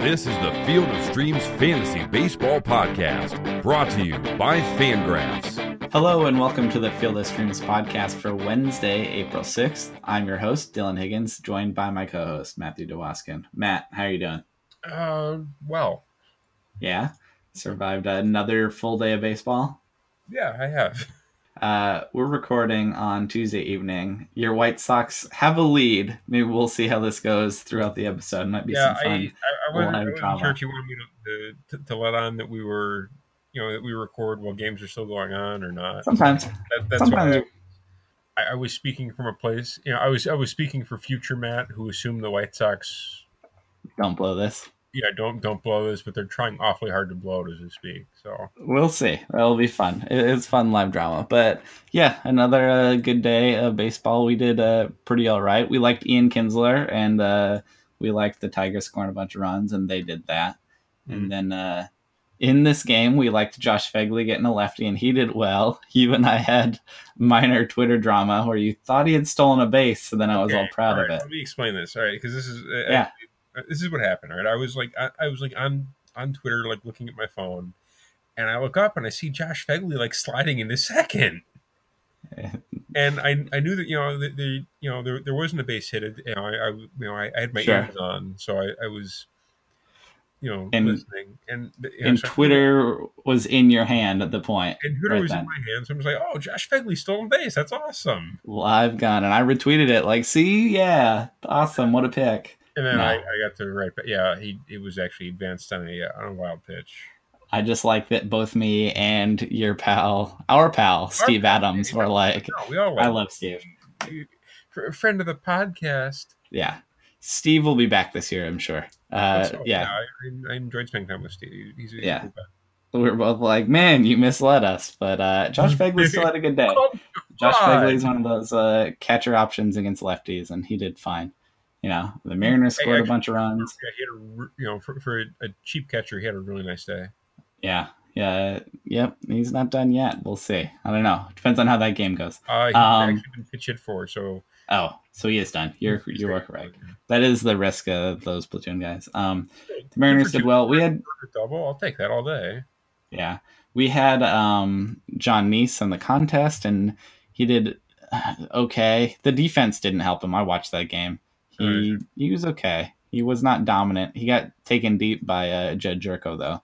This is the Field of Streams Fantasy Baseball Podcast, brought to you by Fangraphs. Hello and welcome to the Field of Streams podcast for Wednesday, April 6th. I'm your host, Dylan Higgins, joined by my co-host, Matthew DeWaskin. Matt, how are you doing? Uh, well, Yeah? Survived another full day of baseball? yeah, I have. Uh, we're recording on Tuesday evening. Your White Sox have a lead. Maybe we'll see how this goes throughout the episode. Might be yeah, some I, I, fun. I wasn't, I wasn't sure if you wanted me to, to, to let on that we were, you know, that we record while games are still going on or not. Sometimes. That, that's Sometimes. why I, I was speaking from a place. You know, I was I was speaking for future Matt, who assumed the White Sox. Don't blow this. Yeah, don't don't blow this, but they're trying awfully hard to blow it as we speak. So We'll see. That'll be fun. It- It's fun live drama. But yeah, another uh, good day of baseball. We did uh, pretty all right. We liked Ian Kinsler and uh, we liked the Tigers scoring a bunch of runs, and they did that. Mhm. And then uh, in this game, we liked Josh Phegley getting a lefty, and he did well. You and I had minor Twitter drama where you thought he had stolen a base, so then I was all proud all of it. Let me explain this. All right, because this is uh, Yeah. uh, this is what happened. right? I was like I, I was like on on Twitter, like looking at my phone, and I look up and I see Josh Phegley like sliding into second. And I, I knew that you know the, the you know there, there wasn't a base hit. You know I, I you know I, I had my Sure. ears on, so I, I was you know And- listening. And you know, And so I- Twitter was in your hand at the point. and Twitter right was then. in my hands. I was like, oh, Josh Phegley stolen base. That's awesome. Live gun, and I retweeted it like, see, yeah, awesome, what a pick. And then No. I, I got to write, but yeah, he it was actually advanced on a uh, on a wild pitch. I just like that both me and your pal, our pal, Steve pal, Adams, were like, No, we all I love Steve. friend of the podcast. Yeah. Steve will be back this year, I'm sure. Uh, So, yeah. I, I enjoyed spending time with Steve. He's, he's Yeah. cool. We're both like, man, you misled us. But uh, Josh Phegley still had a good day. Oh, Josh is one of those uh, catcher options against lefties, and he did fine. You know, the Mariners scored a bunch of runs. Yeah, he had a you know for, for a, cheap catcher, he had a really nice day. Yeah. Yeah. Yep. He's not done yet. We'll see. I don't know. Depends on how that game goes. Uh, he's Um, actually been pitch hit for, so Oh, so he is done. You're he's you are correct. That is the risk of those platoon guys. Um, the Mariners did well. We had double. I'll take that all day. yeah, we had um Jon Niese in the contest, and he did uh, okay. The defense didn't help him. I watched that game. He he was okay. He was not dominant. He got taken deep by uh, Jedd Gyorko though.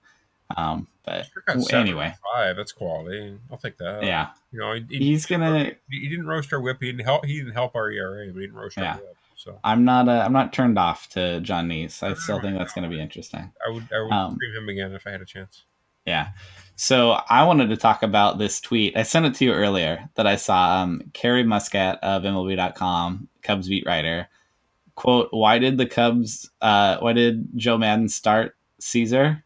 Um, but Sure got Well, seven anyway. five. That's quality. I'll take that. yeah, you know, he, he, he's gonna. he didn't roast our whip. He didn't help. He didn't help our ERA, but he didn't roast Yeah. our whip. So I'm not. Uh, I'm not turned off to Jon Niese. I still think that's gonna be interesting. I would I would Um, him again if I had a chance. Yeah. So I wanted to talk about this tweet. I sent it to you earlier that I saw. Um, Carrie Muskat of MLB.com, Cubs beat writer, quote, "Why did the Cubs? Uh, why did Joe Maddon start Szczur?"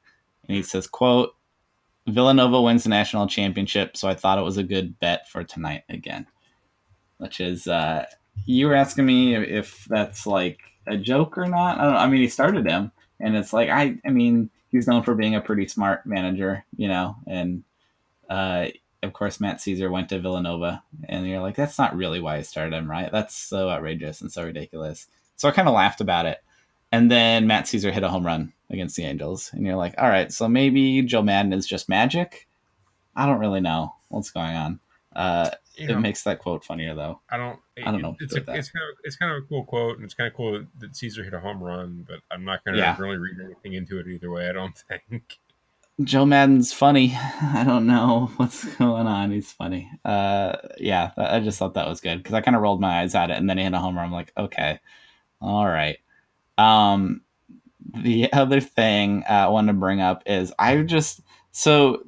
And he says, "quote Villanova wins the national championship, so I thought it was a good bet for tonight again." Which is, uh, you were asking me if that's like a joke or not. I don't. I mean, he started him, and it's like I. I mean, he's known for being a pretty smart manager, you know, and uh, of course Matt Szczur went to Villanova, and you're like, that's not really why I started him, right? That's so outrageous and so ridiculous. So I kind of laughed about it, and then Matt Szczur hit a home run against the Angels, and you're like, all right, so maybe Joe Maddon is just magic. I don't really know what's going on. Uh, You it know, makes that quote funnier though. I don't. I don't know It's a, it's kind of it's kind of a cool quote, and it's kind of cool that Szczur hit a home run. But I'm not going to Yeah. really read anything into it either way. I don't think. Joe Maddon's funny. I don't know what's going on. He's funny. Uh, yeah, I just thought that was good because I kind of rolled my eyes at it, and then he hit a homer. I'm like, okay, all right. Um, the other thing uh, I wanted to bring up is I just so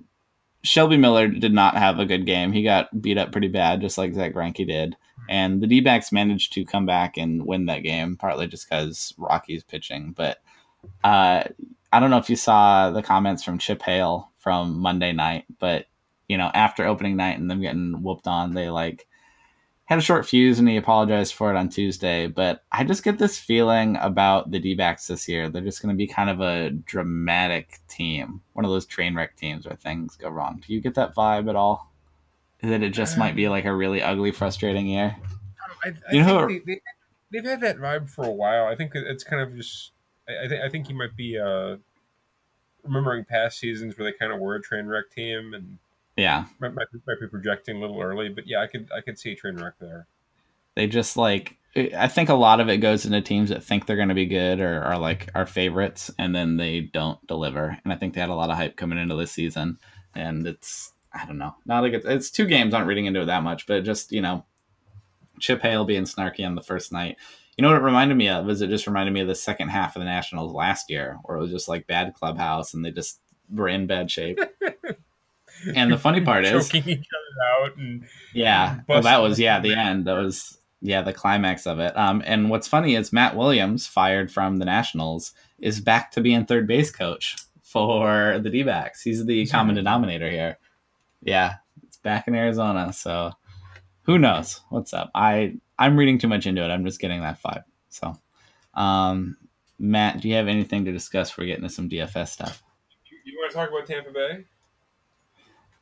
Shelby Miller did not have a good game. He got beat up pretty bad, just like Zack Greinke did. And the D backs managed to come back and win that game, partly just because Rocky's pitching. But uh, I don't know if you saw the comments from Chip Hale from Monday night, but you know, after opening night and them getting whooped on, they like had a short fuse and he apologized for it on Tuesday. But I just get this feeling about the D backs this year. They're just going to be kind of a dramatic team, one of those train wreck teams where things go wrong. Do you get that vibe at all? That it just might be like a really ugly, frustrating year? I, I You know they, they, they've had that vibe for a while. I think it's kind of just I, I think I think he might be uh, remembering past seasons where they kind of were a train wreck team and Yeah. might, might, be, might be projecting a little early. But yeah, I could I could see a train wreck there. They just like I think a lot of it goes into teams that think they're going to be good or are like our favorites, and then they don't deliver. And I think they had a lot of hype coming into this season, and it's I don't know, not like it's, it's two games. Aren't reading into it that much, but just you know, Chip Hale being snarky on the first night. You know what it reminded me of? Is it just reminded me of the second half of the Nationals last year, where it was just like bad clubhouse and they just were in bad shape. and the funny part is, choking each other out and yeah, well, that was yeah the end. That was yeah the climax of it. Um, and what's funny is Matt Williams, fired from the Nationals, is back to being third base coach for the D-backs. He's the common denominator here. Yeah, it's back in Arizona. So who knows what's up? I I'm reading too much into it. I'm just getting that vibe. So, um, Matt, do you have anything to discuss? before we get into some DFS stuff. you, you want to talk about Tampa Bay?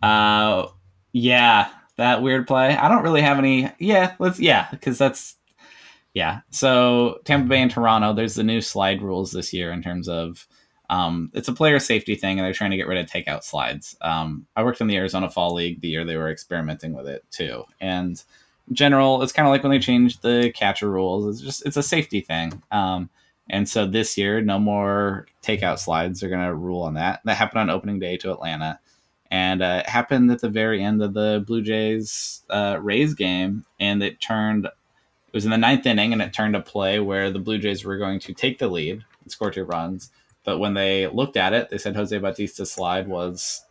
Uh, yeah, that weird play. I don't really have any. Yeah, let's. Yeah, because that's. Yeah. So Tampa Bay and Toronto, there's the new slide rules this year in terms of. Um, it's a player safety thing, and they're trying to get rid of takeout slides. Um, I worked in the Arizona Fall League the year they were experimenting with it too, and general, it's kind of like when they changed the catcher rules. It's just it's a safety thing. Um, and so this year, no more takeout slides. They're going to rule on that. That happened on opening day to Atlanta and uh, it happened at the very end of the Blue Jays uh, Rays game, and it turned. It was in the ninth inning, and it turned a play where the Blue Jays were going to take the lead and score two runs. But when they looked at it, they said Jose Bautista's slide was.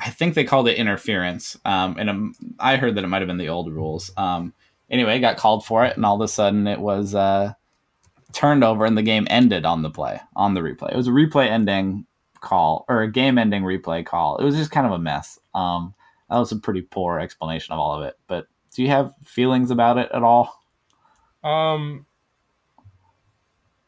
I think they called it interference, um, and um, I heard that it might have been the old rules. Um, anyway, got called for it, and all of a sudden it was uh, turned over, and the game ended on the play on the replay. It was a replay ending call or a game ending replay call. It was just kind of a mess. Um, that was a pretty poor explanation of all of it. But do you have feelings about it at all? Um,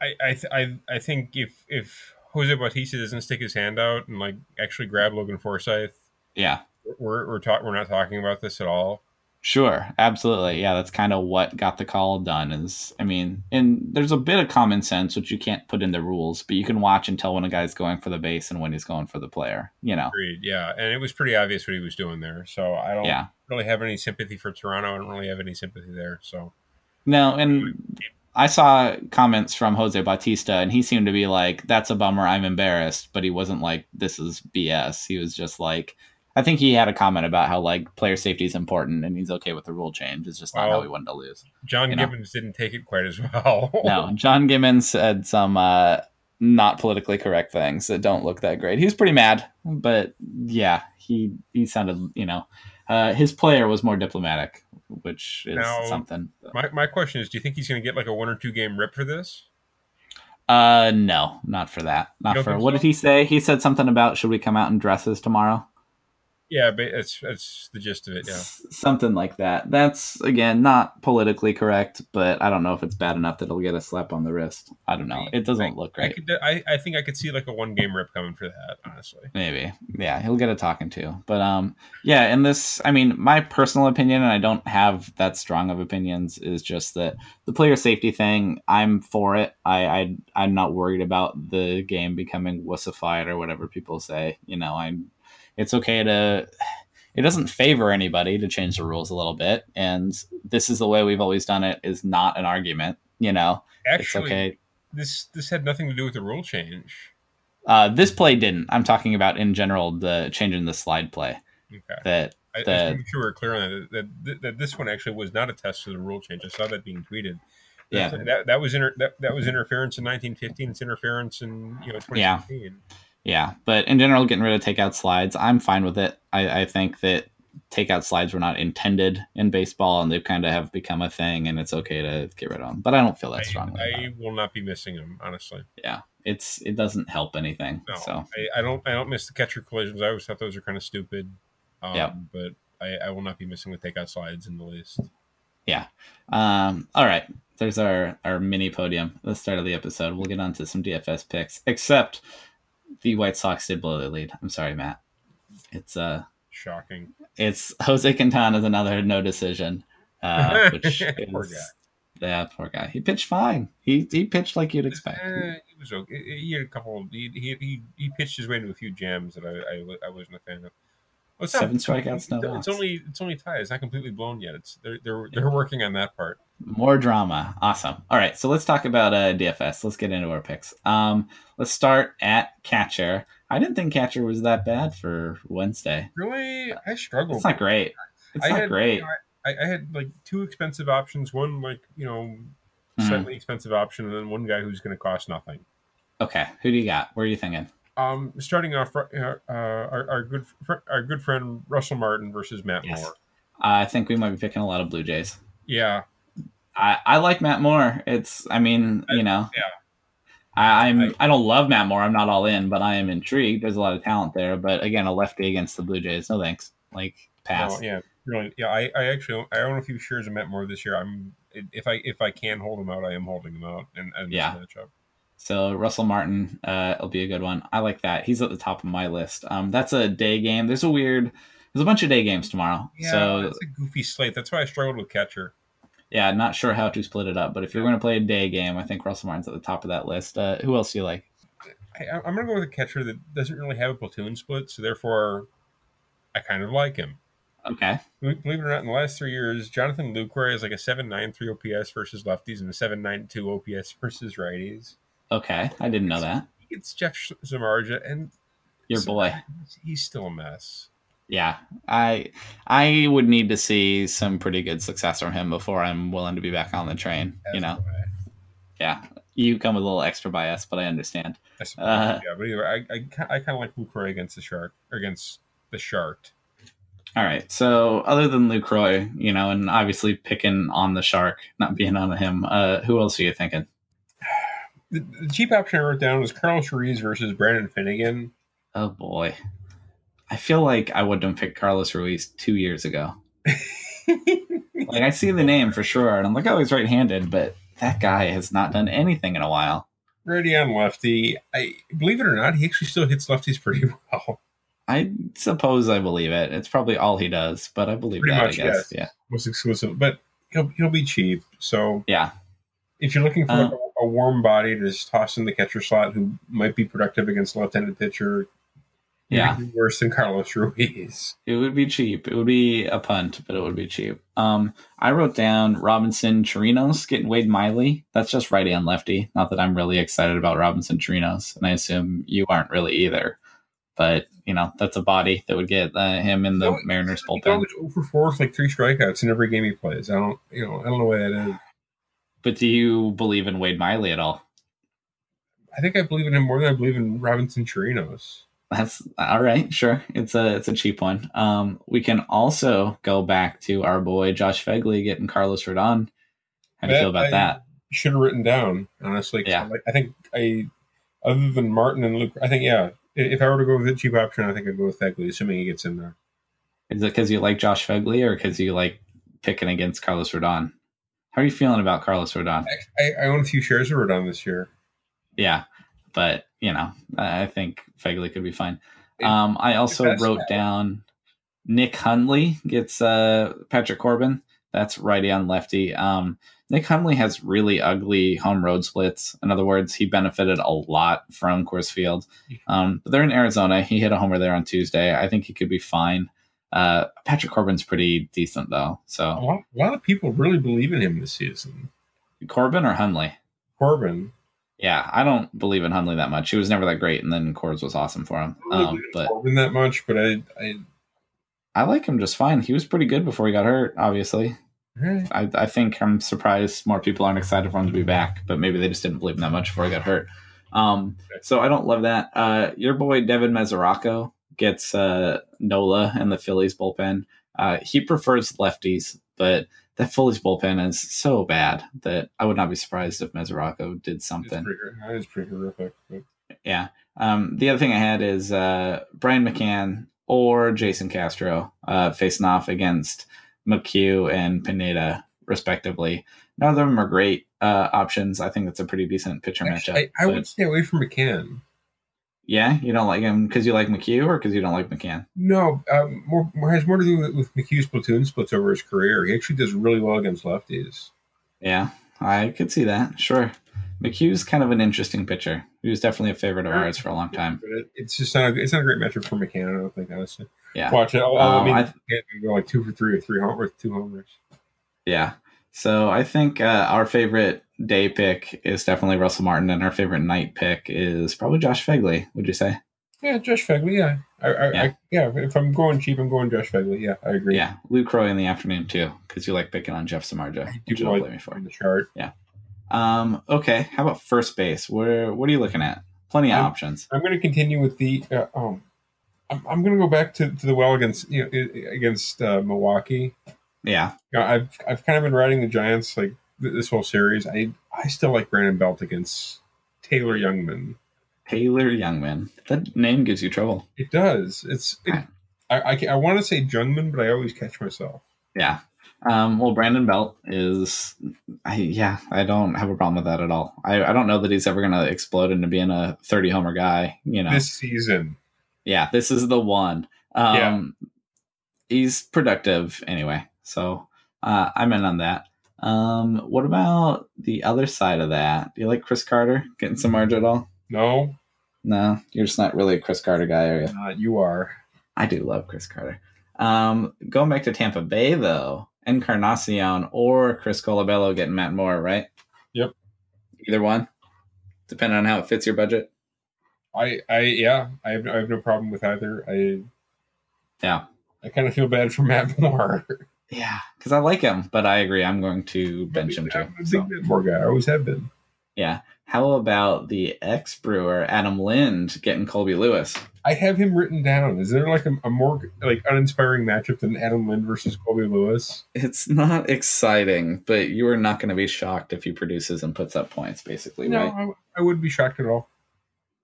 I I th- I, I think if if Jose Bautista doesn't stick his hand out and like actually grab Logan Forsythe, Yeah, we're we're talk- we're not talking about this at all. Sure, absolutely. Yeah, that's kind of what got the call done. Is I mean, and there's a bit of common sense which you can't put in the rules, but you can watch and tell when a guy's going for the base and when he's going for the player. You know, Agreed. Yeah, and it was pretty obvious what he was doing there. So I don't yeah. really have any sympathy for Toronto. I don't really have any sympathy there. So No, and I saw comments from Jose Bautista, and he seemed to be like, "That's a bummer. I'm embarrassed," but he wasn't like, "This is BS." He was just like, I think he had a comment about how like player safety is important, and he's okay with the rule change. It's just not how he wanted to lose. John You know. Gibbons didn't take it quite as well. No, John Gibbons said some uh, not politically correct things that don't look that great. He was pretty mad, but yeah, he he sounded, you know, uh, his player was more diplomatic, which is Now- something. My my question is, do you think he's going to get like a one or two game rip for this? Uh, no, not for that. Not for what so? did he say? He said something about should we come out in dresses tomorrow? Yeah, but it's that's the gist of it. Yeah. Something like that. That's again not politically correct, but I don't know if it's bad enough that it'll get a slap on the wrist. I don't know. It doesn't look I great. could I, I think I could see like a one game rip coming for that. Honestly. Maybe. Yeah, he'll get a talking to. But um yeah, and this I mean, my personal opinion and I don't have that strong of opinions is just that the player safety thing, I'm for it. I, I I'm not worried about the game becoming wussified or whatever people say. You know, I'm it's okay to it doesn't favor anybody to change the rules a little bit and this is the way we've always done it is not an argument you know Actually, it's okay this this had nothing to do with the rule change. uh, this play didn't i'm talking about in general the changing the slide play Okay. that I, The- just want to make sure we're clear on that, that, that. That this one actually was not a test of the rule change. I saw that being tweeted. Yeah. That that, that was inter, that, that was interference in 1915. It's interference in you know 2015. Yeah, but in general, getting rid of takeout slides, I'm fine with it. I, I think that takeout slides were not intended in baseball, and they kind of have become a thing, and it's okay to get rid of them. But I don't feel that strongly. I, I will not be missing them honestly. Yeah, it's it doesn't help anything. No, So I, I don't I don't miss the catcher collisions. I always thought those are kind of stupid. Um, Yeah. But I, I will not be missing the takeout slides in the least. Yeah. Um, all right. There's our, our mini podium the start of the episode. We'll get on to some DFS picks, except the White Sox did blow their lead. I'm sorry, Matt. It's uh Shocking. it's Jose Quintana is another no decision, uh, which Poor is, guy. Yeah, poor guy. He pitched fine. He he pitched like you'd expect. Eh, he was okay. He had a couple. He he he, he pitched his way into a few jams that I I, I wasn't a fan of. Well, it's not- Seven strikeouts, no It's only it's only tied. It's not completely blown yet. It's they're they're they're working on that part. More drama. Awesome. All right, so let's talk about uh, DFS. Let's get into our picks. Um, let's start at catcher. I didn't think catcher was that bad for Wednesday. Really, I struggled. It's not great. It's I not had, great. you know, I, I had like two expensive options. One like you know Mhm. slightly expensive option, and then one guy who's going to cost nothing. Okay, who do you got? Where are you thinking? Um, starting off, uh, uh, our, our good fr- our good friend Russell Martin versus Matt Yes. Moore. I think we might be picking a lot of Blue Jays. Yeah, I, I like Matt Moore. It's I mean you know yeah. I, I'm I- I don't love Matt Moore. I'm not all in, but I am intrigued. There's a lot of talent there. But again, a lefty against the Blue Jays, no thanks. Like pass. No, yeah, really. Yeah, I, I actually I own a few shares of Matt Moore this year. I'm if I if I can hold him out, I am holding him out. And, and Yeah. matchup. So Russell Martin, uh, will be a good one. I like that. He's at the top of my list. Um, that's a day game. There's a weird. There's a bunch of day games tomorrow. Yeah, so it's a goofy slate. That's why I struggled with catcher. yeah, not sure how to split it up. But if you're going to play a day game, I think Russell Martin's at the top of that list. Uh, who else do you like? I, I'm going to go with a catcher that doesn't really have a platoon split, so therefore, I kind of like him. Okay. Believe it or not, in the last three years, Jonathan Lucroy has like a 7.93 OPS versus lefties and a 7.92 OPS versus righties. Okay. I didn't know that. It's Jeff Samardzija, and Your boy. he's still a mess. Yeah, I I would need to see some pretty good success from him before I'm willing to be back on the train. You know, yeah, you come with a little extra bias, but I understand. That's, Uh, yeah, but anyway, I, I, I kind of like Lucroy against the shark or against the shark. All right, so other than Lucroy, you know, and obviously picking on the shark, not being on him, uh, who else are you thinking? The, the cheap option I wrote down was Carlos Ruiz versus Brandon Finnegan. Oh boy, I feel like I wouldn't have picked Carlos Ruiz two years ago. Like I see the name for sure, and I'm like, oh, he's right-handed, but that guy has not done anything in a while. Ready on lefty. I believe it or not, he actually still hits lefties pretty well. I suppose I believe it. It's probably all he does, but I believe Pretty that. much, I guess. yes. Most exclusive, but he'll he'll be cheap. So Yeah, if you're looking for Uh, a, warm body to just toss in the catcher slot who might be productive against left-handed pitcher, Yeah. worse than Carlos Ruiz. It would be cheap. It would be a punt, but it would be cheap. Um, I wrote down Robinson Chirinos getting Wade Miley. That's just righty and lefty. Not that I'm really excited about Robinson Chirinos, and I assume you aren't really either. But you know, that's a body that would get uh, him in the No, Mariners bullpen. over four with like three strikeouts in every game he plays. I don't, you know, I don't know why that is. But do you believe in Wade Miley at all? I think I believe in him more than I believe in Robinson Chirinos. That's all right. Sure, it's a it's a cheap one. Um, we can also go back to our boy Josh Phegley getting Carlos Rodon. How do you feel about I that? Should have written down honestly. Yeah. I like- I think I, other than Martin and Luke, I think yeah. If I were to go with a cheap option, I think I'd go with Phegley, assuming he gets in there. Is it because you like Josh Phegley or because you like picking against Carlos Rodon? How are you feeling about Carlos Rodon? I, I own a few shares of Rodon this year. Yeah, but you know, I think Phegley could be fine. Um, I also wrote down Nick Hundley gets uh, Patrick Corbin. That's righty on lefty. Um, Nick Hundley has really ugly home road splits. In other words, he benefited a lot from Coors Field. Um, but they're in Arizona. He hit a homer there on Tuesday. I think he could be fine. Uh, Patrick Corbin's pretty decent though. A So lot, a lot of people really believe in him this season. Corbin or Hundley? Corbin, Yeah, I don't believe in Hundley that much. He was never that great, and then Coors was awesome for him. I don't Um, believe in but Corbin that much, but I, I, I like him just fine. He was pretty good before he got hurt. Obviously, eh, I, I think I'm surprised more people aren't excited for him to be back, but maybe they just didn't believe him that much before he got hurt. Um, so I don't love that. Uh, your boy Devin Mesoraco gets uh, Nola and the Phillies bullpen. Uh, he prefers lefties, but that Phillies bullpen is so bad that I would not be surprised if Mesoraco did something. that is pretty horrific. But Yeah. Um, the other thing I had is uh, Brian McCann or Jason Castro uh, facing off against McHugh and Pineda, respectively. None of them are great uh, options. I think that's a pretty decent pitcher matchup. I, I but- would stay away from McCann. Yeah, you don't like him because you like McHugh or because you don't like McCann? No, um, more, more has more to do with, with McHugh's platoon splits over his career. He actually does really well against lefties. Yeah. I could see that. Sure. McHugh's kind of an interesting pitcher. He was definitely a favorite of ours for a long time. It's just not. A, it's not a great matchup for McCann. I don't think honestly. Yeah. Watch it. Oh, Um, I mean, I- can go like two for three or three home or two homers. Yeah. So I think uh, our favorite day pick is definitely Russell Martin, and our favorite night pick is probably Josh Phegley. Would you say? Yeah, Josh Phegley. Yeah, I, I, Yeah. I, yeah. If I'm going cheap, I'm going Josh Phegley. Yeah, I agree. Yeah, Lucroy in the afternoon too, because you like picking on Jeff I do you don't blame me for. the chart. Um, okay, how about first base? Where what are you looking at? Plenty of Um, options. I'm going to continue with the. Uh, um, I'm, I'm going to go back to, to the well against you know against uh, Milwaukee. Yeah, You know, I've I've kind of been riding the Giants like this whole series. I I still like Brandon Belt against Taylor Jungmann. Taylor Jungmann. That name gives you trouble. It does. It's. It, I I, I want to say Jungmann, but I always catch myself. Yeah. Um, well, Brandon Belt is, I, yeah, I don't have a problem with that at all. I, I don't know that he's ever going to explode into being a 30 homer guy. You know, This season, yeah, this is the one. Um, Yeah. He's productive anyway. So uh, I'm in on that. Um, what about the other side of that? Do you like Chris Carter getting Samardzija at all? no, No, you're just not really a Chris Carter guy, are you? not you are. I do love Chris Carter. Um, going back to Tampa Bay though, Encarnacion or Chris Colabello getting Matt Moore, right? Yep. Either one, depending on how it fits your budget. I I yeah. I have I have no problem with either. I Yeah. I kind of feel bad for Matt Moore. Yeah, because I like him, but I agree. I'm going to bench him too. I'm a big So, Moore guy. I always have been. yeah. How about the ex Brewer Adam Lind getting Colby Lewis? I have him written down. Is there like a, a more like uninspiring matchup than Adam Lind versus Colby Lewis? It's not exciting, but you are not going to be shocked if he produces and puts up points, basically, No, right? I, I wouldn't be shocked at all.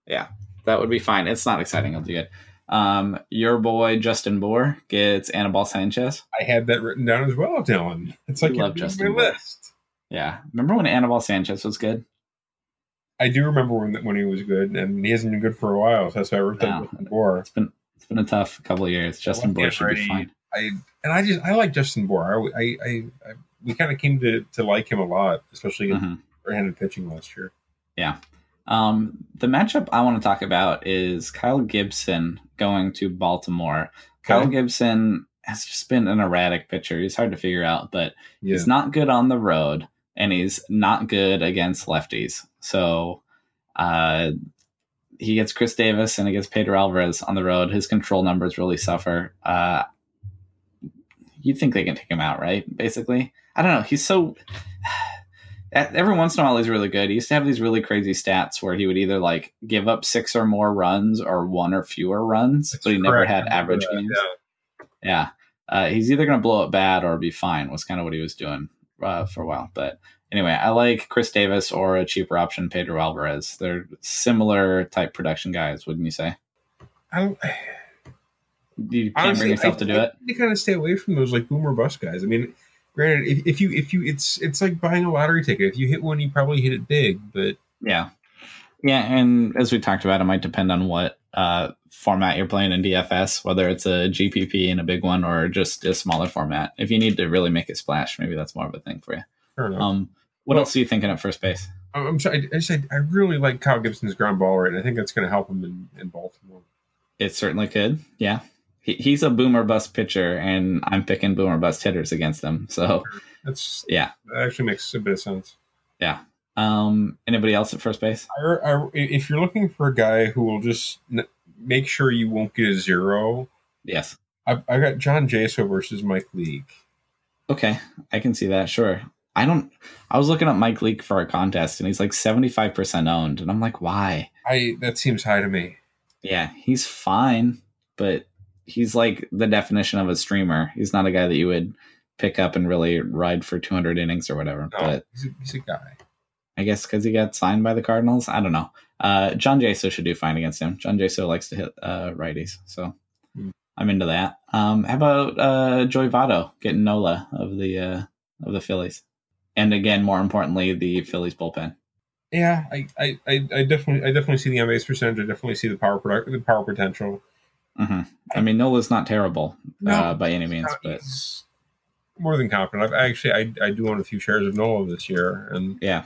Yeah, that would be fine. It's not exciting. I'll do good. Um, your boy Justin Bour gets Anibal Sanchez. I had that written down as well, Dylan. It's like You you're love Justin my Bour. list. Yeah, remember when Anibal Sanchez was good? I do remember when when he was good, and he hasn't been good for a while. So that's why I wrote No. that Justin Bour. It's been it's been a tough couple of years. Justin like Bour it should be fine. I and I just I like Justin Bour. I I, I, I we kind of came to to like him a lot, especially in Mhm. right-handed pitching last year. Um, the matchup I want to talk about is Kyle Gibson going to Baltimore. Kyle Gibson has just been an erratic pitcher. He's hard to figure out, but Yeah, he's not good on the road and he's not good against lefties. So uh, he gets Chris Davis and he gets Pedro Alvarez on the road. His control numbers really suffer. Uh, you'd think they can take him out, right? Basically, I don't know. He's so. Every once in a while, he's really good. He used to have these really crazy stats where he would either like give up six or more runs or one or fewer runs, That's but he never had average that, games. yeah. Yeah. Uh, he's either going to blow it bad or be fine, was kind of what he was doing uh, for a while. But anyway, I like Chris Davis or a cheaper option, Pedro Alvarez. They're similar type production guys, wouldn't you say? I don't, You can't honestly, bring yourself I, to do I it. to kind of stay away from those like boomer bust guys. I mean, granted, if, if you if you it's it's like buying a lottery ticket. If you hit one, you probably hit it big. But Yeah. Yeah. And as we talked about, it might depend on what uh, format you're playing in DFS, whether it's a GPP and a big one or just a smaller format. If you need to really make it splash, maybe that's more of a thing for you. fair enough. Um, what Well- else are you thinking at first base? I'm I'm sorry. I just I, I really like Kyle Gibson's ground ball rate. I think that's going to help him in, in Baltimore. It certainly could. Yeah. He, he's a boomer bust pitcher, and I'm picking boomer bust hitters against him. So, That's yeah. that actually makes a bit of sense. Yeah. Um, anybody else at first base? I, I, if you're looking for a guy who will just n- make sure you won't get a zero, Yes. I, I got John Jaso versus Mike Leake. Okay. I can see that. Sure. I don't, I was looking up Mike Leake for a contest, and he's like 75% owned. And I'm like, why? I that seems high to me. Yeah. He's fine, but he's like the definition of a streamer. He's not a guy that you would pick up and really ride for 200 innings or whatever. No, But he's, a, he's a guy. I guess because he got signed by the Cardinals. I don't know. Uh, John Jaso should do fine against him. John Jaso likes to hit uh, righties, so Hmm. I'm into that. Um, how about uh, Joey Votto getting Nola of the uh, of the Phillies, and again, more importantly, the Phillies bullpen. Yeah, I, I, I, I definitely I definitely see the on base percentage. I definitely see the power product the power potential. Hmm I mean, Nola's not terrible No, uh, by any means, but more than confident. I've actually I, I do own a few shares of Nola this year, and Yeah.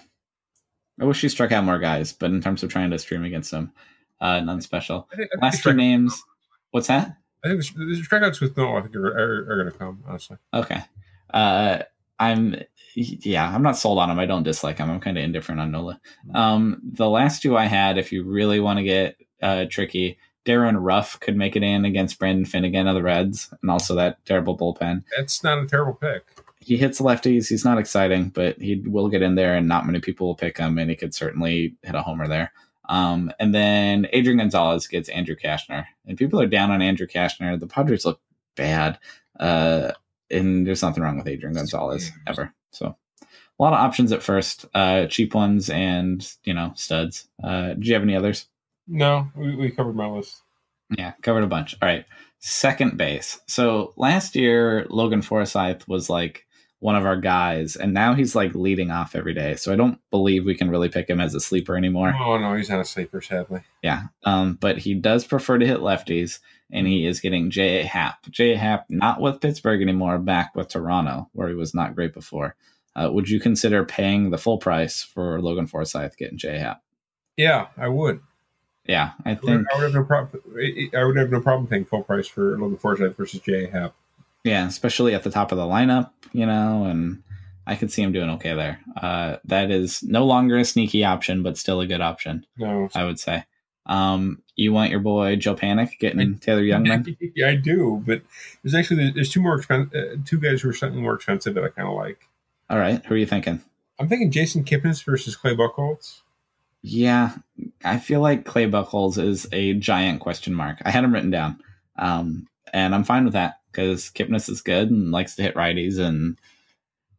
I wish she struck out more guys, but in terms of trying to stream against them, uh, none special. I think, I think Last two names. What's that? I think the, the strikeouts with Nola I think are, are, are going to come honestly. Okay. Uh, I'm yeah, I'm not sold on him. I don't dislike him. I'm kind of indifferent on Nola. Um, the last two I had, if you really want to get uh, tricky, Darin Ruf could make it in against Brandon Finnegan of the Reds, and also that terrible bullpen. That's not a terrible pick. He hits lefties. He's not exciting, but he will get in there, and not many people will pick him, and he could certainly hit a homer there. Um, and then Adrian Gonzalez gets Andrew Cashner, and people are down on Andrew Cashner. The Padres look bad, uh, and there's nothing wrong with Adrian Gonzalez ever. So a lot of options at first, uh, cheap ones and you know studs. Uh, do you have any others? No, we, we covered my list. Yeah, covered a bunch. All right. Second base. So last year, Logan Forsythe was like one of our guys, and now he's like leading off every day. So I don't believe we can really pick him as a sleeper anymore. Oh no, he's not a sleeper, sadly. Yeah. Um, but he does prefer to hit lefties, and he is getting J.A. Happ. J.A. Happ not with Pittsburgh anymore, back with Toronto, where he was not great before. Uh, would you consider paying the full price for Logan Forsythe getting J.A. Happ? Yeah, I would. Yeah, I I think. I would have no problem. I would have no problem paying full price for Logan Forsythe versus J. Happ. Yeah, especially at the top of the lineup, you know, and I could see him doing okay there. Uh, that is no longer a sneaky option, but still a good option, No, I would say. Um, you want your boy Joe Panik getting Taylor Jungmann? yeah, I do. But there's actually there's two more expensive, uh, two guys who are slightly more expensive that I kind of like. All right, who are you thinking? I'm thinking Jason Kipnis versus Clay Buchholz. Yeah, I feel like Clay Buchholz is a giant question mark. I had him written down, um, and I'm fine with that because Kipnis is good and likes to hit righties. And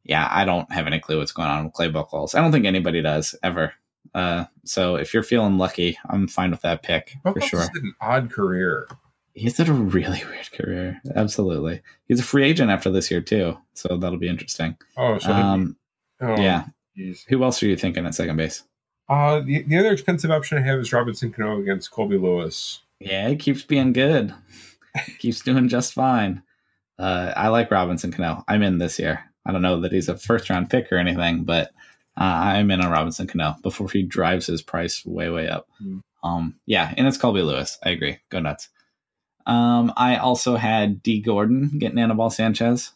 yeah, I don't have any clue what's going on with Clay Buchholz. I don't think anybody does ever. Uh, so if you're feeling lucky, I'm fine with that pick for sure. an odd career. He's had a really weird career. Absolutely, he's a free agent after this year too, so that'll be interesting. Oh, so Um, oh, yeah, geez. who else are you thinking at second base? Uh, the, the other expensive option I have is Robinson Cano against Colby Lewis. Yeah, he keeps being good. keeps doing just fine. Uh, I like Robinson Cano. I'm in this year. I don't know that he's a first round pick or anything, but uh, I'm in on Robinson Cano before he drives his price way, way up. Hmm. Um, yeah, and it's Colby Lewis. I agree. Go nuts. Um, I also had Dee Gordon getting Anibal Sanchez.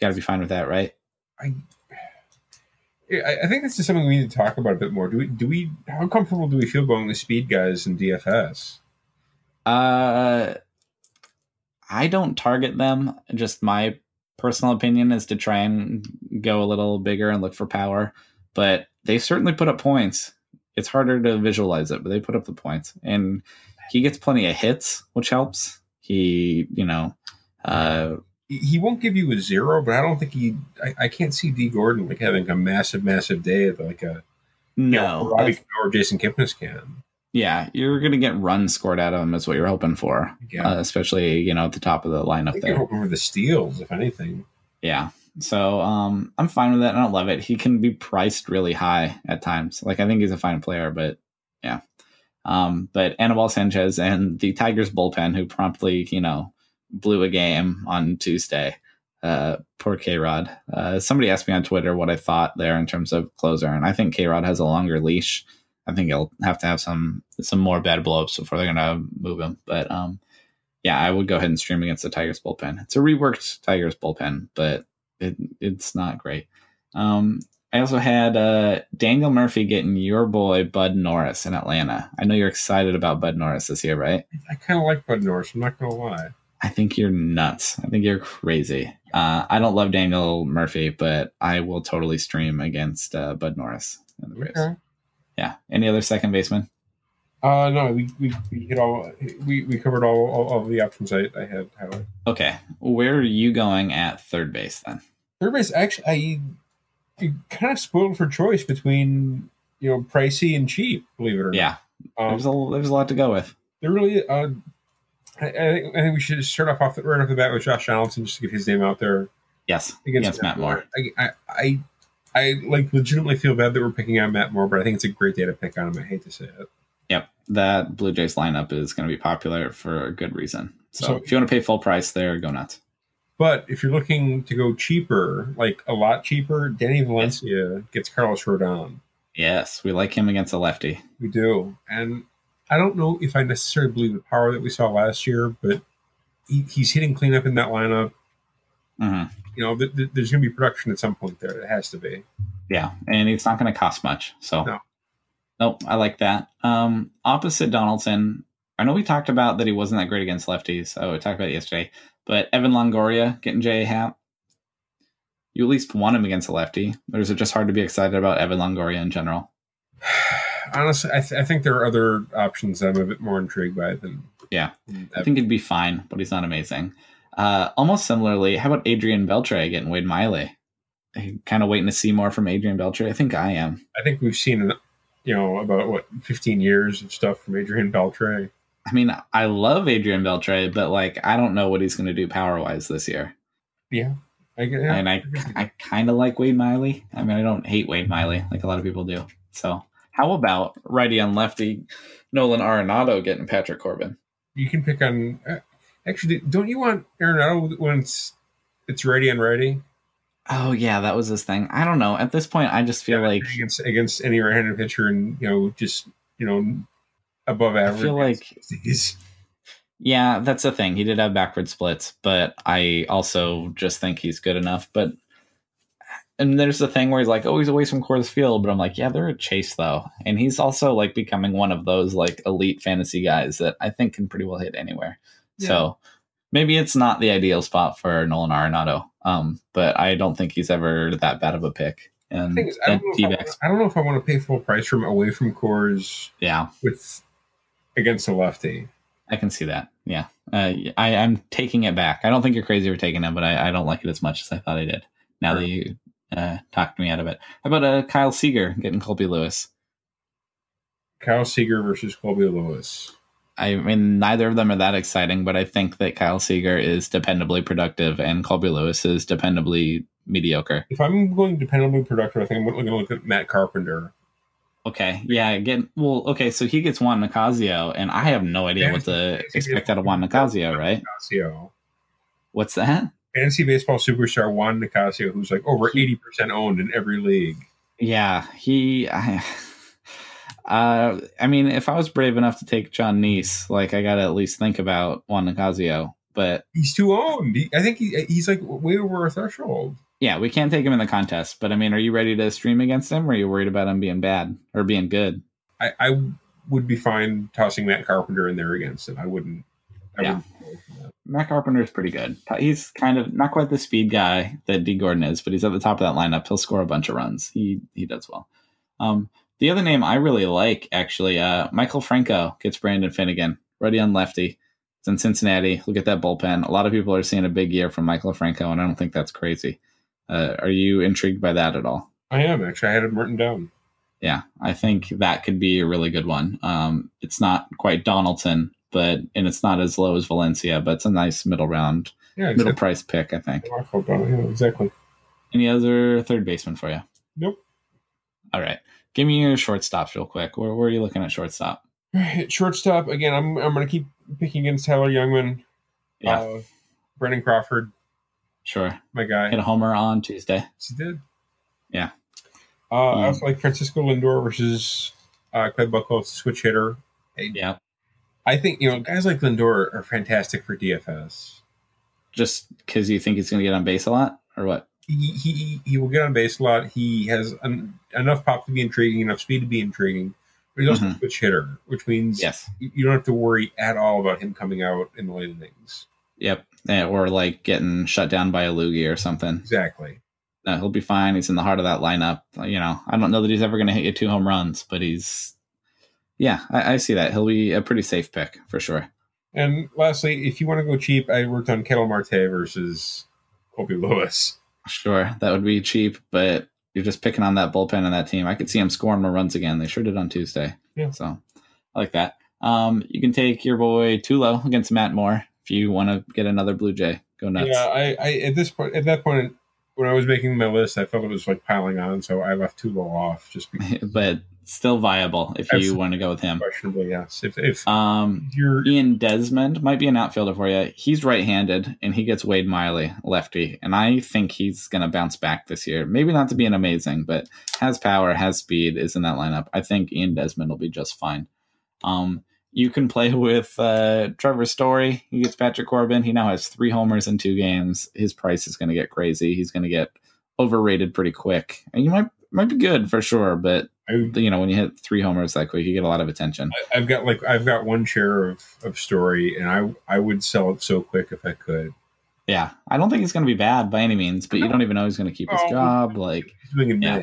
Got to be fine with that, right? I, I think this is something we need to talk about a bit more. Do we? Do we? How comfortable do we feel going with speed guys in DFS? Uh, I don't target them. Just my personal opinion is to try and go a little bigger and look for power. But they certainly put up points. It's harder to visualize it, but they put up the points, and he gets plenty of hits, which helps. He, you know, uh, He- won't give you a zero, but I don't think he. I, I can't see Dee Gordon like having a massive, massive day at like a you know, no, Robbie or Jason Kipnis can. yeah, you're gonna get runs scored at him. Is what you're hoping for, Yeah, uh, especially you know at the top of the lineup there. you're hoping for the steals, if anything. Yeah. So um, I'm fine with that. I don't love it. He can be priced really high at times. Like I think he's a fine player, but yeah. Um, but Anibal Sanchez and the Tigers bullpen, who promptly, you know, blew a game on Tuesday. Uh, poor K Rod. Uh, somebody asked me on Twitter what I thought there in terms of closer, and I think K Rod has a longer leash. I think he'll have to have some some more bad blowups before they're gonna move him. But um, yeah, I would go ahead and stream against the Tigers bullpen. It's a reworked Tigers bullpen, but it, it's not great. Um, I also had uh, Daniel Murphy getting your boy Bud Norris in Atlanta. I know you're excited about Bud Norris this year, right? I kind of like Bud Norris. I'm not to lie. I think you're nuts. I think you're crazy. Uh, I don't love Daniel Murphy, but I will totally stream against uh, Bud Norris in the Braves. Okay. Yeah. Any other second baseman? Uh, no, we, we, we hit all we, we covered all, all, all of the options I, I had highlighted. Okay. Where are you going at third base then? Third base, actually, I kind of spoiled for choice between you know pricey and cheap. Believe it or Yeah. not, yeah, um, There's a there's a lot to go with. there really. Uh, I, I think I think we should start off off the, right off the bat with Josh Donaldson just to get his name out there Yes. against Against Matt Moore. I, I, I I like legitimately feel bad that we're picking on Matt Moore, but I think it's a great day to pick on him. I hate to say it. Yep, that Blue Jays lineup is going to be popular for a good reason. So, So- if you want to pay full price there, go nuts. But if you're looking to go cheaper, like a lot cheaper, Danny Valencia gets Carlos Rodon. Yes, we like him against a lefty. We do. And I don't know if I necessarily believe the power that we saw last year, but he, he's hitting cleanup in that lineup. hmm You know, th- th- there's going to be production at some point there. It has to be. Yeah, and it's not going to cost much. So, No. nope, I like that. Um, opposite Donaldson, I know we talked about that he wasn't that great against lefties. Oh, we talked about it yesterday. But Evan Longoria getting J hat. You at least want him against a lefty. Or is it just hard to be excited about Evan Longoria in general? Honestly, I, th- I think there are other options that I'm a bit more intrigued by than. Yeah. than I think he'd be fine, but he's not amazing. Uh, almost similarly, how about Adrian Beltre getting Wade Miley? Kind of waiting to see more from Adrian Beltre. I think I am. I think we've seen, you know, about what 15 years of stuff from Adrian Beltre. I mean, I love Adrian Beltre, but like, I don't know what he's going to do power wise this year. Yeah, I. Yeah. And I, I kind of like Wade Miley. I mean, I don't hate Wade Miley like a lot of people do. So, how about righty on lefty Nolan Arenado getting Patrick Corbin? you can pick on. Uh, actually, don't you want Arenado when it's it's ready and ready Oh yeah, that was his thing. I don't know. At this point, I just feel Yeah, like against against any right-handed pitcher, and you know, just you know, above average. I feel like He's- Yeah, that's the thing. He did have backward splits, but I also just think he's good enough. But and there's the thing where he's like, oh, he's away from Coors Field, but I'm like, yeah, they're a chase though, and he's also like becoming one of those like elite fantasy guys that I think can pretty well hit anywhere. So maybe it's not the ideal spot for Nolan Arenado, um, but I don't think he's ever that bad of a pick. And is, I don't, know if D-backs, I, I don't know if I want to pay full price from away from Coors yeah, with against a lefty. I can see that. Yeah, uh, I, I'm taking it back. I don't think you're crazy for taking it, but I, I don't like it as much as I thought I did. Now that you uh, talked me out of it. How about uh, Kyle Seager getting Colby Lewis? Kyle Seager versus Colby Lewis. I mean, neither of them are that exciting, but I think that Kyle Seager is dependably productive and Colby Lewis is dependably mediocre. If I'm going dependably productive, I think I'm going to look at Matt Carpenter. Okay, yeah, again, well, okay, so he gets Juan Nicasio, and I have no idea what to expect out of Juan Nicasio, right? Nicasio. What's that? Fantasy baseball superstar Juan Nicasio, who's like over 80% owned in every league. Yeah, he. I, uh, I mean, if I was brave enough to take Jon Niese, like I got to at least think about Juan Nicasio. But He's too owned. He, I think he, he's like way over a threshold. yeah, we can't take him in the contest. But I mean, are you ready to stream against him, or are you worried about him being bad or being good? I, I would be fine tossing Matt Carpenter in there against him. I wouldn't. I Yeah. wouldn't. Matt Carpenter's pretty good. He's kind of not quite the speed guy that Dee Gordon is, but he's at the top of that lineup. He'll score a bunch of runs. He he does well. Um, the other name I really like actually, uh, Maikel Franco gets Brandon Finnegan, ready on lefty. It's in Cincinnati. Look at that bullpen. A lot of people are seeing a big year from Maikel Franco, and I don't think that's crazy. Uh, are you intrigued by that at all? I am actually. I had him written down. Yeah, I think that could be a really good one. Um, it's not quite Donaldson, but and it's not as low as Valencia, but it's a nice middle round, Yeah, middle price pick, I think. Yeah, exactly. Any other third baseman for you? Nope. All right. Give me your shortstops real quick. Where, where are you looking at shortstop? Shortstop again. I'm I'm going to keep picking against Tyler Jungmann. Yeah, Uh, Brandon Crawford, sure. my guy. Hit a homer on Tuesday. He did. Yeah. Uh, I Hmm. also like Francisco Lindor versus uh, Craig Buckle. Switch hitter. Yeah. I think you know guys like Lindor are fantastic for DFS. Just because you think he's going to get on base a lot, or what? He, he he will get on base a lot. He has en- enough pop to be intriguing, enough speed to be intriguing. But he's also a Mhm. switch hitter, which means Yes. you don't have to worry at all about him coming out in the late innings. Yep. Eh, Or like getting shut down by a loogie or something. Exactly. No, he'll be fine. He's in the heart of that lineup. You know, I don't know that he's ever going to hit you two home runs, but he's, yeah, I, I see that. He'll be a pretty safe pick for sure. And lastly, if you want to go cheap, I worked on Ketel Marte versus Colby Lewis. Sure, that would be cheap, but you're just picking on that bullpen and that team. I could see him scoring more runs again. They sure did on Tuesday. Yeah. So I like that. Um, you can take your boy Tulo against Matt Moore if you want to get another Blue Jay. Go nuts. Yeah, I, I at this point, at that point, when I was making my list, I felt it was like piling on, so I left Tulo off just because. but still viable if you want to go with him. Questionably, yes. If if Um, you're Ian Desmond might be an outfielder for you. He's right-handed, and he gets Wade Miley, lefty, and I think he's going to bounce back this year. Maybe not to be an amazing, but has power, has speed, is in that lineup. I think Ian Desmond will be just fine. Um, you can play with uh, Trevor Story. He gets Patrick Corbin. He now has three homers in two games. His price is going to get crazy. He's going to get overrated pretty quick, and you might might be good for sure, but I, you know when you hit three homers that quick, you get a lot of attention. I- I've got like I've got one share of, of story, and I I would sell it so quick if I could. Yeah, I don't think he's going to be bad by any means, but you don't even know he's going to keep his Oh. job. Like, He's doing Yeah.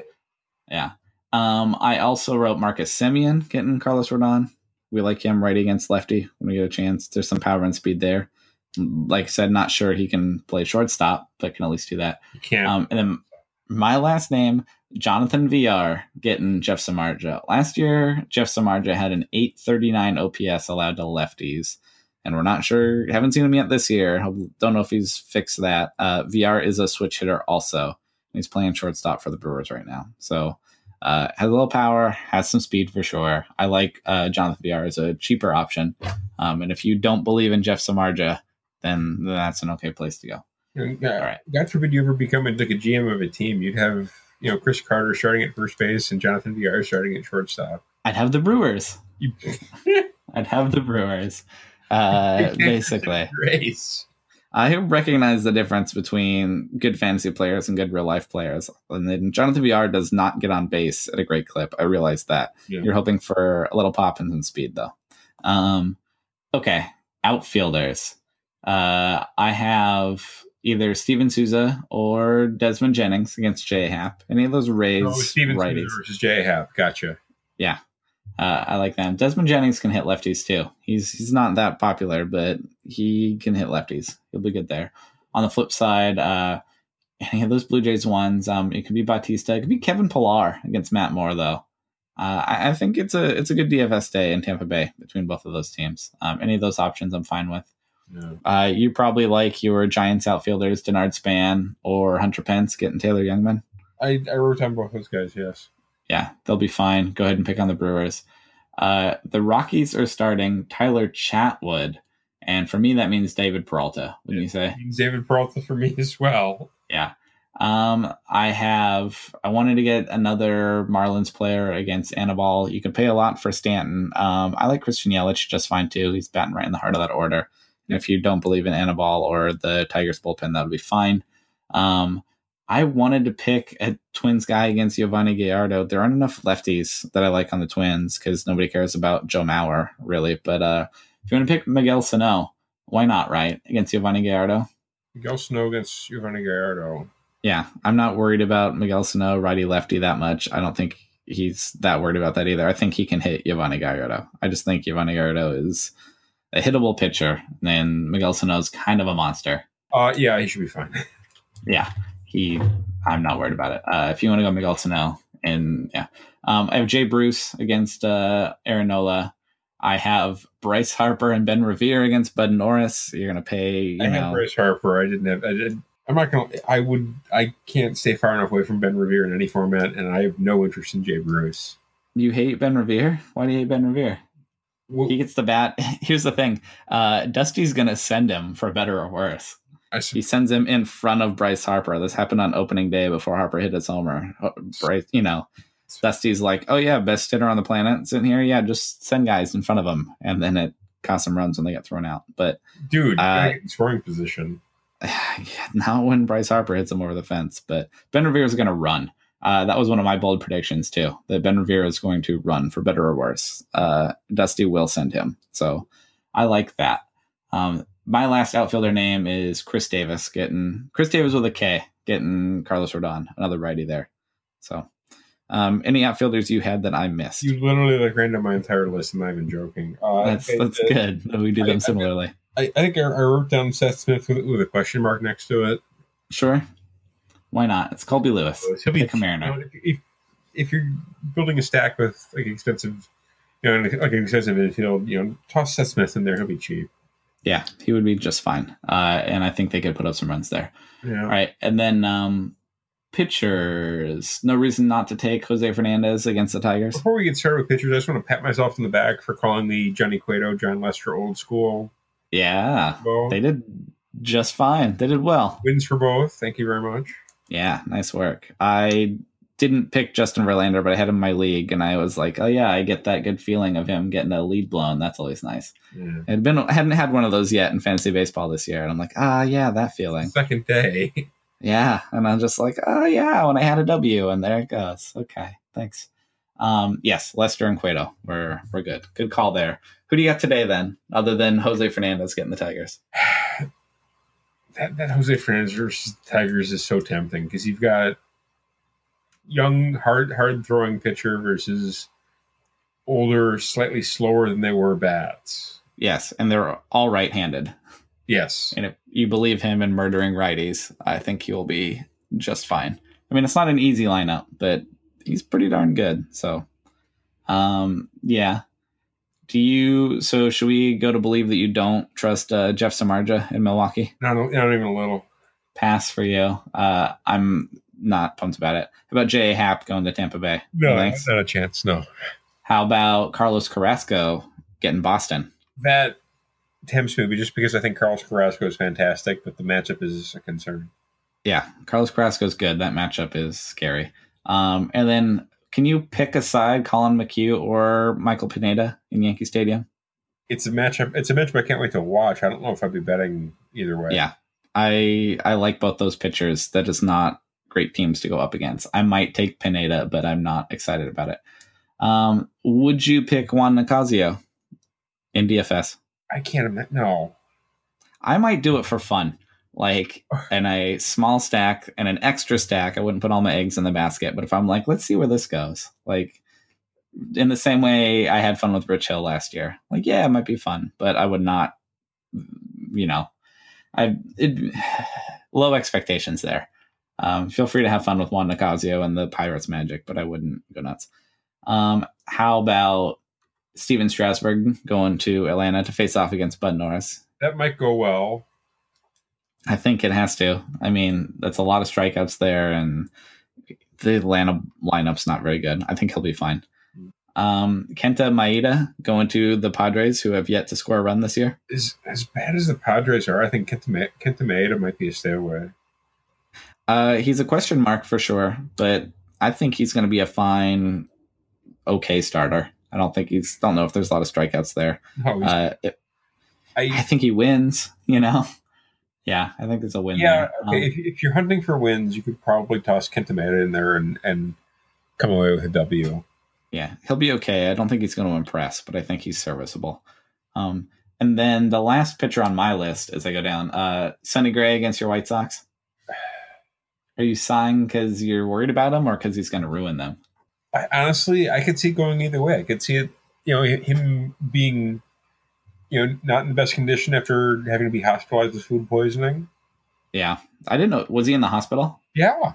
yeah. Um, I also wrote Marcus Semien getting Carlos Rodon. We like him right against lefty when we get a chance. There's some power and speed there. Like I said, not sure he can play shortstop, but can at least do that. You can't. Um, and then my last name, Jonathan Villar, getting Jeff Samardzija. Last year, Jeff Samardzija had an 839 OPS allowed to lefties, and we're not sure, haven't seen him yet this year. Don't know if he's fixed that. Uh, Villar is a switch hitter also. He's playing shortstop for the Brewers right now. So, uh, has a little power, has some speed for sure. I like uh, Jonathan Villar as a cheaper option. Um, and if you don't believe in Jeff Samardzija, then that's an okay place to go. And, uh, all right. God forbid you ever become a, like a GM of a team. You'd have you know Chris Carter starting at first base and Jonathan Villar starting at shortstop. I'd have the Brewers. I'd have the Brewers. Uh, basically, race. I recognize the difference between good fantasy players and good real life players. And then Jonathan Villar does not get on base at a great clip. I realize that. Yeah. You're hoping for a little pop and some speed, though. Um, okay, outfielders. Uh, I have either Steven Souza or Desmond Jennings against J Happ. Any of those Rays Oh, Steven righties? Souza versus J Happ. Gotcha. Yeah, uh, I like them. Desmond Jennings can hit lefties too. He's he's not that popular, but he can hit lefties. He'll be good there. On the flip side, uh, any of those Blue Jays ones, um, it could be Bautista. It could be Kevin Pillar against Matt Moore, though. Uh, I, I think it's a it's a good DFS day in Tampa Bay between both of those teams. Um, any of those options, I'm fine with. No. Uh, you probably like your Giants outfielders, Denard Span or Hunter Pence getting Taylor Jungmann. I, I wrote down both those guys. Yes. yeah, they'll be fine. Go ahead and pick on the Brewers. Uh, the Rockies are starting Tyler Chatwood, and for me that means David Peralta. Wouldn't you say? David Peralta for me as well. Yeah. Um, I have. I wanted to get another Marlins player against Anibal. You can pay a lot for Stanton. Um, I like Christian Yelich just fine too. He's batting right in the heart of that order. And if you don't believe in Anibal or the Tigers bullpen, that would be fine. Um, I wanted to pick a Twins guy against Yovani Gallardo. There aren't enough lefties that I like on the Twins because nobody cares about Joe Mauer really. But uh, if you want to pick Miguel Sano, why not? Right against Yovani Gallardo. Miguel Sano against Yovani Gallardo. Yeah, I'm not worried about Miguel Sano, righty lefty that much. I don't think he's that worried about that either. I think he can hit Yovani Gallardo. I just think Yovani Gallardo is a hittable pitcher, and Miguel Sano's kind of a monster. Uh, yeah, he should be fine. Yeah, he. I'm not worried about it. Uh, if you want to go Miguel Sano, and yeah, um, I have Jay Bruce against uh, Aaron Nola. I have Bryce Harper and Ben Revere against Bud Norris. You're gonna pay, you I had Bryce Harper. I didn't have. I did. I'm not gonna. I would. I can't stay far enough away from Ben Revere in any format, and I have no interest in Jay Bruce. you hate Ben Revere. Why do you hate Ben Revere? He gets the bat. Here's the thing: uh, Dusty's gonna send him for better or worse. I, He sends him in front of Bryce Harper. This happened on opening day before Harper hit his homer. Uh, Bryce, you know, Dusty's like, "Oh yeah, best hitter on the planet sitting here. Yeah, just send guys in front of him," and then it costs him runs when they get thrown out. But dude, Uh, gotta get in scoring position. not when Bryce Harper hits him over the fence. But Ben Revere is going to run. Uh, that was one of my bold predictions too. That Ben Revere is going to run for better or worse. Uh, Dusty will send him, so I like that. Um, my last outfielder name is Khris Davis. Getting Khris Davis with a K. Getting Carlos Rodon, another righty there. So, um, any outfielders you had that I missed? You literally like ran down my entire list. I'm not even joking. Uh, that's that's good. that We do them I- similarly. I, I think I, I wrote down Seth Smith with, with a question mark next to it. Sure. Why not? It's Colby Lewis. He'll be a Mariner. if, if, you're building a stack with like expensive, you know, like expensive infield, you know, toss Seth Smith in there. He'll be cheap. Yeah, he would be just fine. Uh, and I think they could put up some runs there. Yeah. All right. And then um, pitchers. No reason not to take Jose Fernandez against the Tigers. Before we get started with pitchers, I just want to pat myself in the back for calling the Johnny Cueto, Jon Lester old school. Yeah, Well, they did just fine. They did well. wins for both. Thank you very much. Yeah, nice work. I didn't pick Justin Verlander, but I had him in my league, and I was like, oh yeah, I get that good feeling of him getting a lead blown. That's always nice. Yeah. I'd been hadn't had one of those yet in fantasy baseball this year, and I'm like, ah, yeah, that feeling. Second day. Yeah, and I'm just like, oh yeah, when I had a W, and there it goes. Okay, thanks. Um, yes, Lester and Cueto, we're we're good. Good call there. Who do you got today then, other than Jose Fernandez getting the Tigers? that, that Jose Fernandez versus Tigers is so tempting because you've got young, hard, hard throwing pitcher versus older, slightly slower than they were bats. Yes, and they're all right-handed. Yes. And if you believe him in murdering righties, I think he will be just fine. I mean, it's not an easy lineup, but he's pretty darn good. So, um, yeah. Do you? So, should we go to believe that you don't trust uh, Jeff Samardzija in Milwaukee? Not, not even a little. Pass for you. Uh, I'm not pumped about it. How about J. A. Happ going to Tampa Bay? No, Thanks. not a chance. No. How about Carlos Carrasco getting Boston? That tempts me just because I think Carlos Carrasco is fantastic, but the matchup is a concern. Yeah, Carlos Carrasco is good. That matchup is scary. Um, and then can you pick aside Collin McHugh or Michael Pineda in Yankee Stadium? It's a matchup. It's a matchup I can't wait to watch. I don't know if I'd be betting either way. Yeah, I I like both those pitchers. That is not great teams to go up against. I might take Pineda, but I'm not excited about it. Um, would you pick Juan Nicasio in DFS? I can't imagine. No. I might do it for fun, like and a small stack and an extra stack. I wouldn't put all my eggs in the basket, but if I'm like, let's see where this goes, like in the same way I had fun with Rich Hill last year, like yeah, it might be fun, but I would not, you know, I it, low expectations there. Um, feel free to have fun with Juan Nicasio and the Pirates magic, but I wouldn't go nuts. Um, how about Stephen Strasburg going to Atlanta to face off against Bud Norris? That might go well. I think it has to. I mean, that's a lot of strikeouts there, and the Atlanta lineup's not very good. I think he'll be fine. Um, Kenta Maeda going to the Padres, who have yet to score a run this year. As, as bad as the Padres are, I think Kenta, Ma- Kenta Maeda might be a stay away. Uh, he's a question mark for sure, but I think he's going to be a fine, okay starter. I don't think he's. Don't know if there's a lot of strikeouts there. No, Uh, it, I I, think he wins. You know, yeah, I think it's a win. yeah, there. okay. Um, if, if you're hunting for wins, you could probably toss Kenta Maeda in there and, and come away with a W. yeah, he'll be okay. I don't think he's going to impress, but I think he's serviceable. Um, and then the last pitcher on my list as I go down, uh, Sonny Gray against your White Sox. Are you sighing because you're worried about him or because he's going to ruin them? I, honestly, I could see going either way. I could see it, you know, him being, you know, not in the best condition after having to be hospitalized with food poisoning. Yeah, I didn't know. Was he in the hospital? Yeah,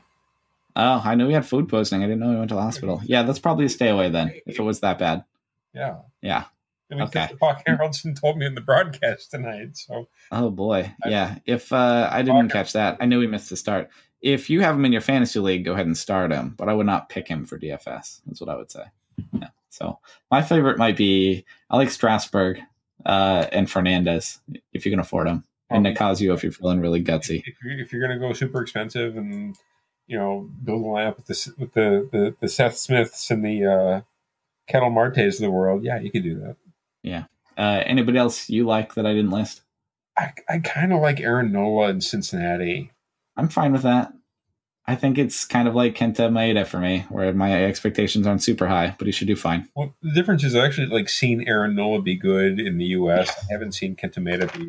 Oh, I knew he had food poisoning. I didn't know he went to the hospital. Yeah, that's probably a stay away then if it was that bad. yeah. Yeah. I mean, Okay. Hawk Harrelson told me in the broadcast tonight. So Oh boy. Yeah. If uh, I didn't catch that, I knew he missed the start. If you have him in your fantasy league, go ahead and start him, but I would not pick him for DFS. That's what I would say. Yeah. So my favorite might be I like Strasburg uh, and Fernandez if you can afford them, and Nicasio if you're feeling really gutsy. if you're, if you're going to go super expensive and you know build a lineup with the with the the, the Seth Smiths and the uh, Ketel Martes of the world, yeah, you could do that. Yeah. Uh, anybody else you like that I didn't list? I, I kind of like Aaron Nola in Cincinnati. I'm fine with that. I think it's kind of like Kenta Maeda for me, where my expectations aren't super high, but he should do fine. Well, the difference is I've actually like seen Aaron Nola be good in the U.S. I haven't seen Kenta Maeda be,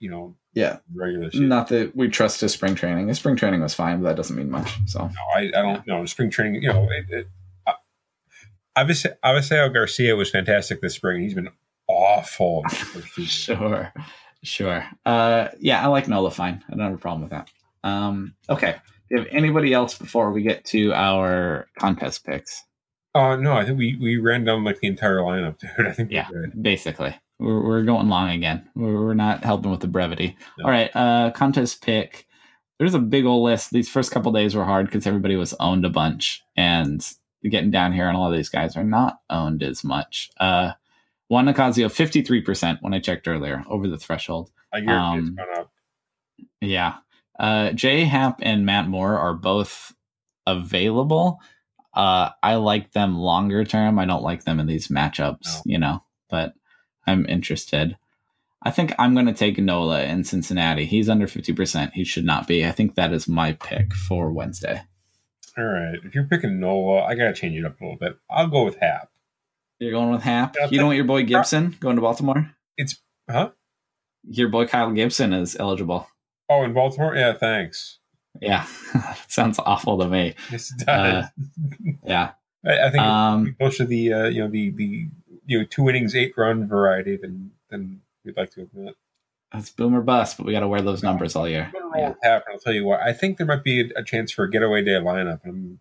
you know, Yeah. regular season. Not that we trust his spring training. His spring training was fine, but that doesn't mean much. So No, I, I don't know. Spring training, you know, it, it, uh, obviously, Avisail Garcia was fantastic this spring. He's been awful. in the first two years. sure, sure. Uh, yeah, I like Nola fine. I don't have a problem with that. Um, okay. Do you have anybody else before we get to our contest picks? Uh, no, I think we, we ran down like the entire lineup, dude. I think Yeah. we're. Basically, we're, we're going long again. We're, we're not helping with the brevity. No. All right. Uh, contest pick. there's a big old list. These first couple days were hard because everybody was owned a bunch, and getting down here, and a lot of these guys are not owned as much. Uh, Juan Nicasio, 53% when I checked earlier, over the threshold. I hear Um, it's gone up. Yeah. Uh, Jay Happ and Matt Moore are both available. Uh, I like them longer term. I don't like them in these matchups, No. you know, but I'm interested. I think I'm going to take Nola in Cincinnati. He's under 50%. He should not be. I think that is my pick for Wednesday. All right. If you're picking Nola, I gotta change it up a little bit. I'll go with Happ. You're going with Happ? Yeah, You don't want your boy Gibson going to Baltimore? It's huh? Your boy Kyle Gibson is eligible. Oh, in Baltimore? Yeah, thanks. Yeah. Sounds awful to me. Yes, it does. Uh, Yeah. I, I think Um, it's closer to the uh, you know the the you know two innings, eight run variety than than we'd like to admit. That's boomer bust, but we got to wear those numbers all year. I'm gonna roll Yeah, with Happ, and I'll tell you what. I think there might be a, a chance for a getaway day lineup. And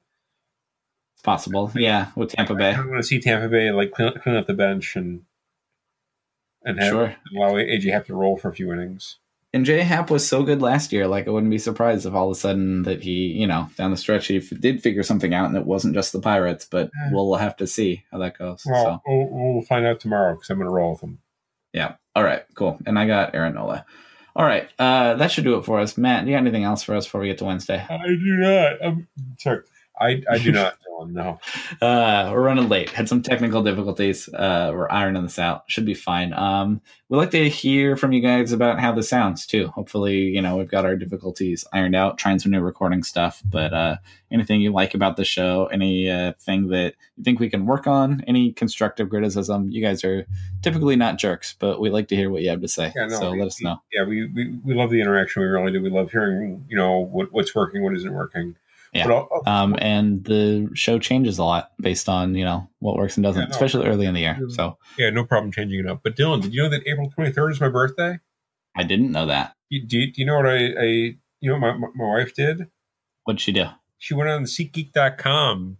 it's possible. Yeah, with Tampa I Bay. kind of want to see Tampa Bay like clean, clean up the bench and and have Sure. allow AJ Happ to roll for a few innings. And J Happ was so good last year. Like, I wouldn't be surprised if all of a sudden that he, you know, down the stretch, he f- did figure something out and it wasn't just the Pirates, but Yeah. we'll have to see how that goes. Well, So, we'll, we'll find out tomorrow because I'm going to roll with them. yeah. All right, cool. And I got Aaron Nola. All right, uh, that should do it for us. Matt, do you got anything else for us before we get to Wednesday? I do not. I'm sorry. I, I do not, Dylan. No. Uh, we're running late. Had some technical difficulties. Uh, we're ironing this out. Should be fine. Um, we'd like to hear from you guys about how this sounds too. Hopefully, you know we've got our difficulties ironed out. Trying some new recording stuff. But uh, anything you like about the show, any uh, thing that you think we can work on, any constructive criticism, you guys are typically not jerks, but we like to hear what you have to say. Yeah, no, so we- let us know. Yeah, we, we, we love the interaction. We really do. We love hearing, you know, what, what's working, what isn't working. Yeah. But I'll- I'll- Um, and the show changes a lot based on you know what works and doesn't, Yeah, no. especially early in the year. So yeah, no problem changing it up. But Dylan, did you know that April 23rd is my birthday? I didn't know that. You, do, you, do you know what I, I you know, my, my wife did? What'd she do? She went on SeatGeek.com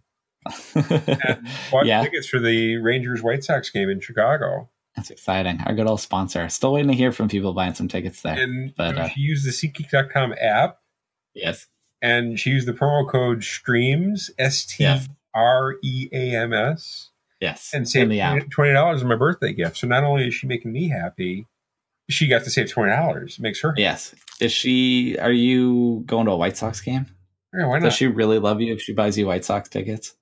and bought Yeah. tickets for the Rangers White Sox game in Chicago. That's exciting. Our good old sponsor. Still waiting to hear from people buying some tickets there. And But, uh, she used the SeatGeek.com app yes. And she used the promo code STREAMS, S T R E A M S, Yes. and saved $20 on my birthday gift. So not only is she making me happy, she got to save $20. It makes her happy. Yes. Is she are you going to a White Sox game? Yeah, why Does not? she really love you if she buys you White Sox tickets?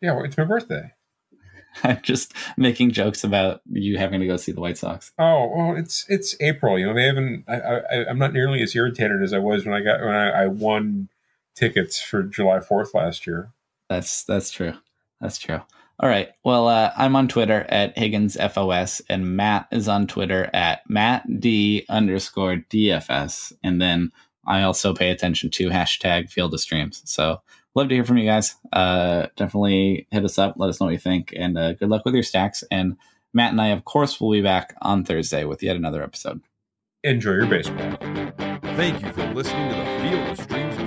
yeah, well, it's my birthday. I'm just making jokes about you having to go see the White Sox. Oh well, it's it's April. You know they haven't. I, I I'm not nearly as irritated as I was when I got when I, I won tickets for July Fourth last year. That's that's true. That's true. All right. Well, uh, I'm on Twitter at Higgins FOS, and Matt is on Twitter at Matt D underscore DFS. And then I also pay attention to hashtag Field of Streams. So love to hear from you guys. Uh, definitely hit us up. Let us know what you think, and uh, good luck with your stacks. And Matt and I, of course, will be back on Thursday with yet another episode. Enjoy your baseball. Thank you for listening to the Field of Streams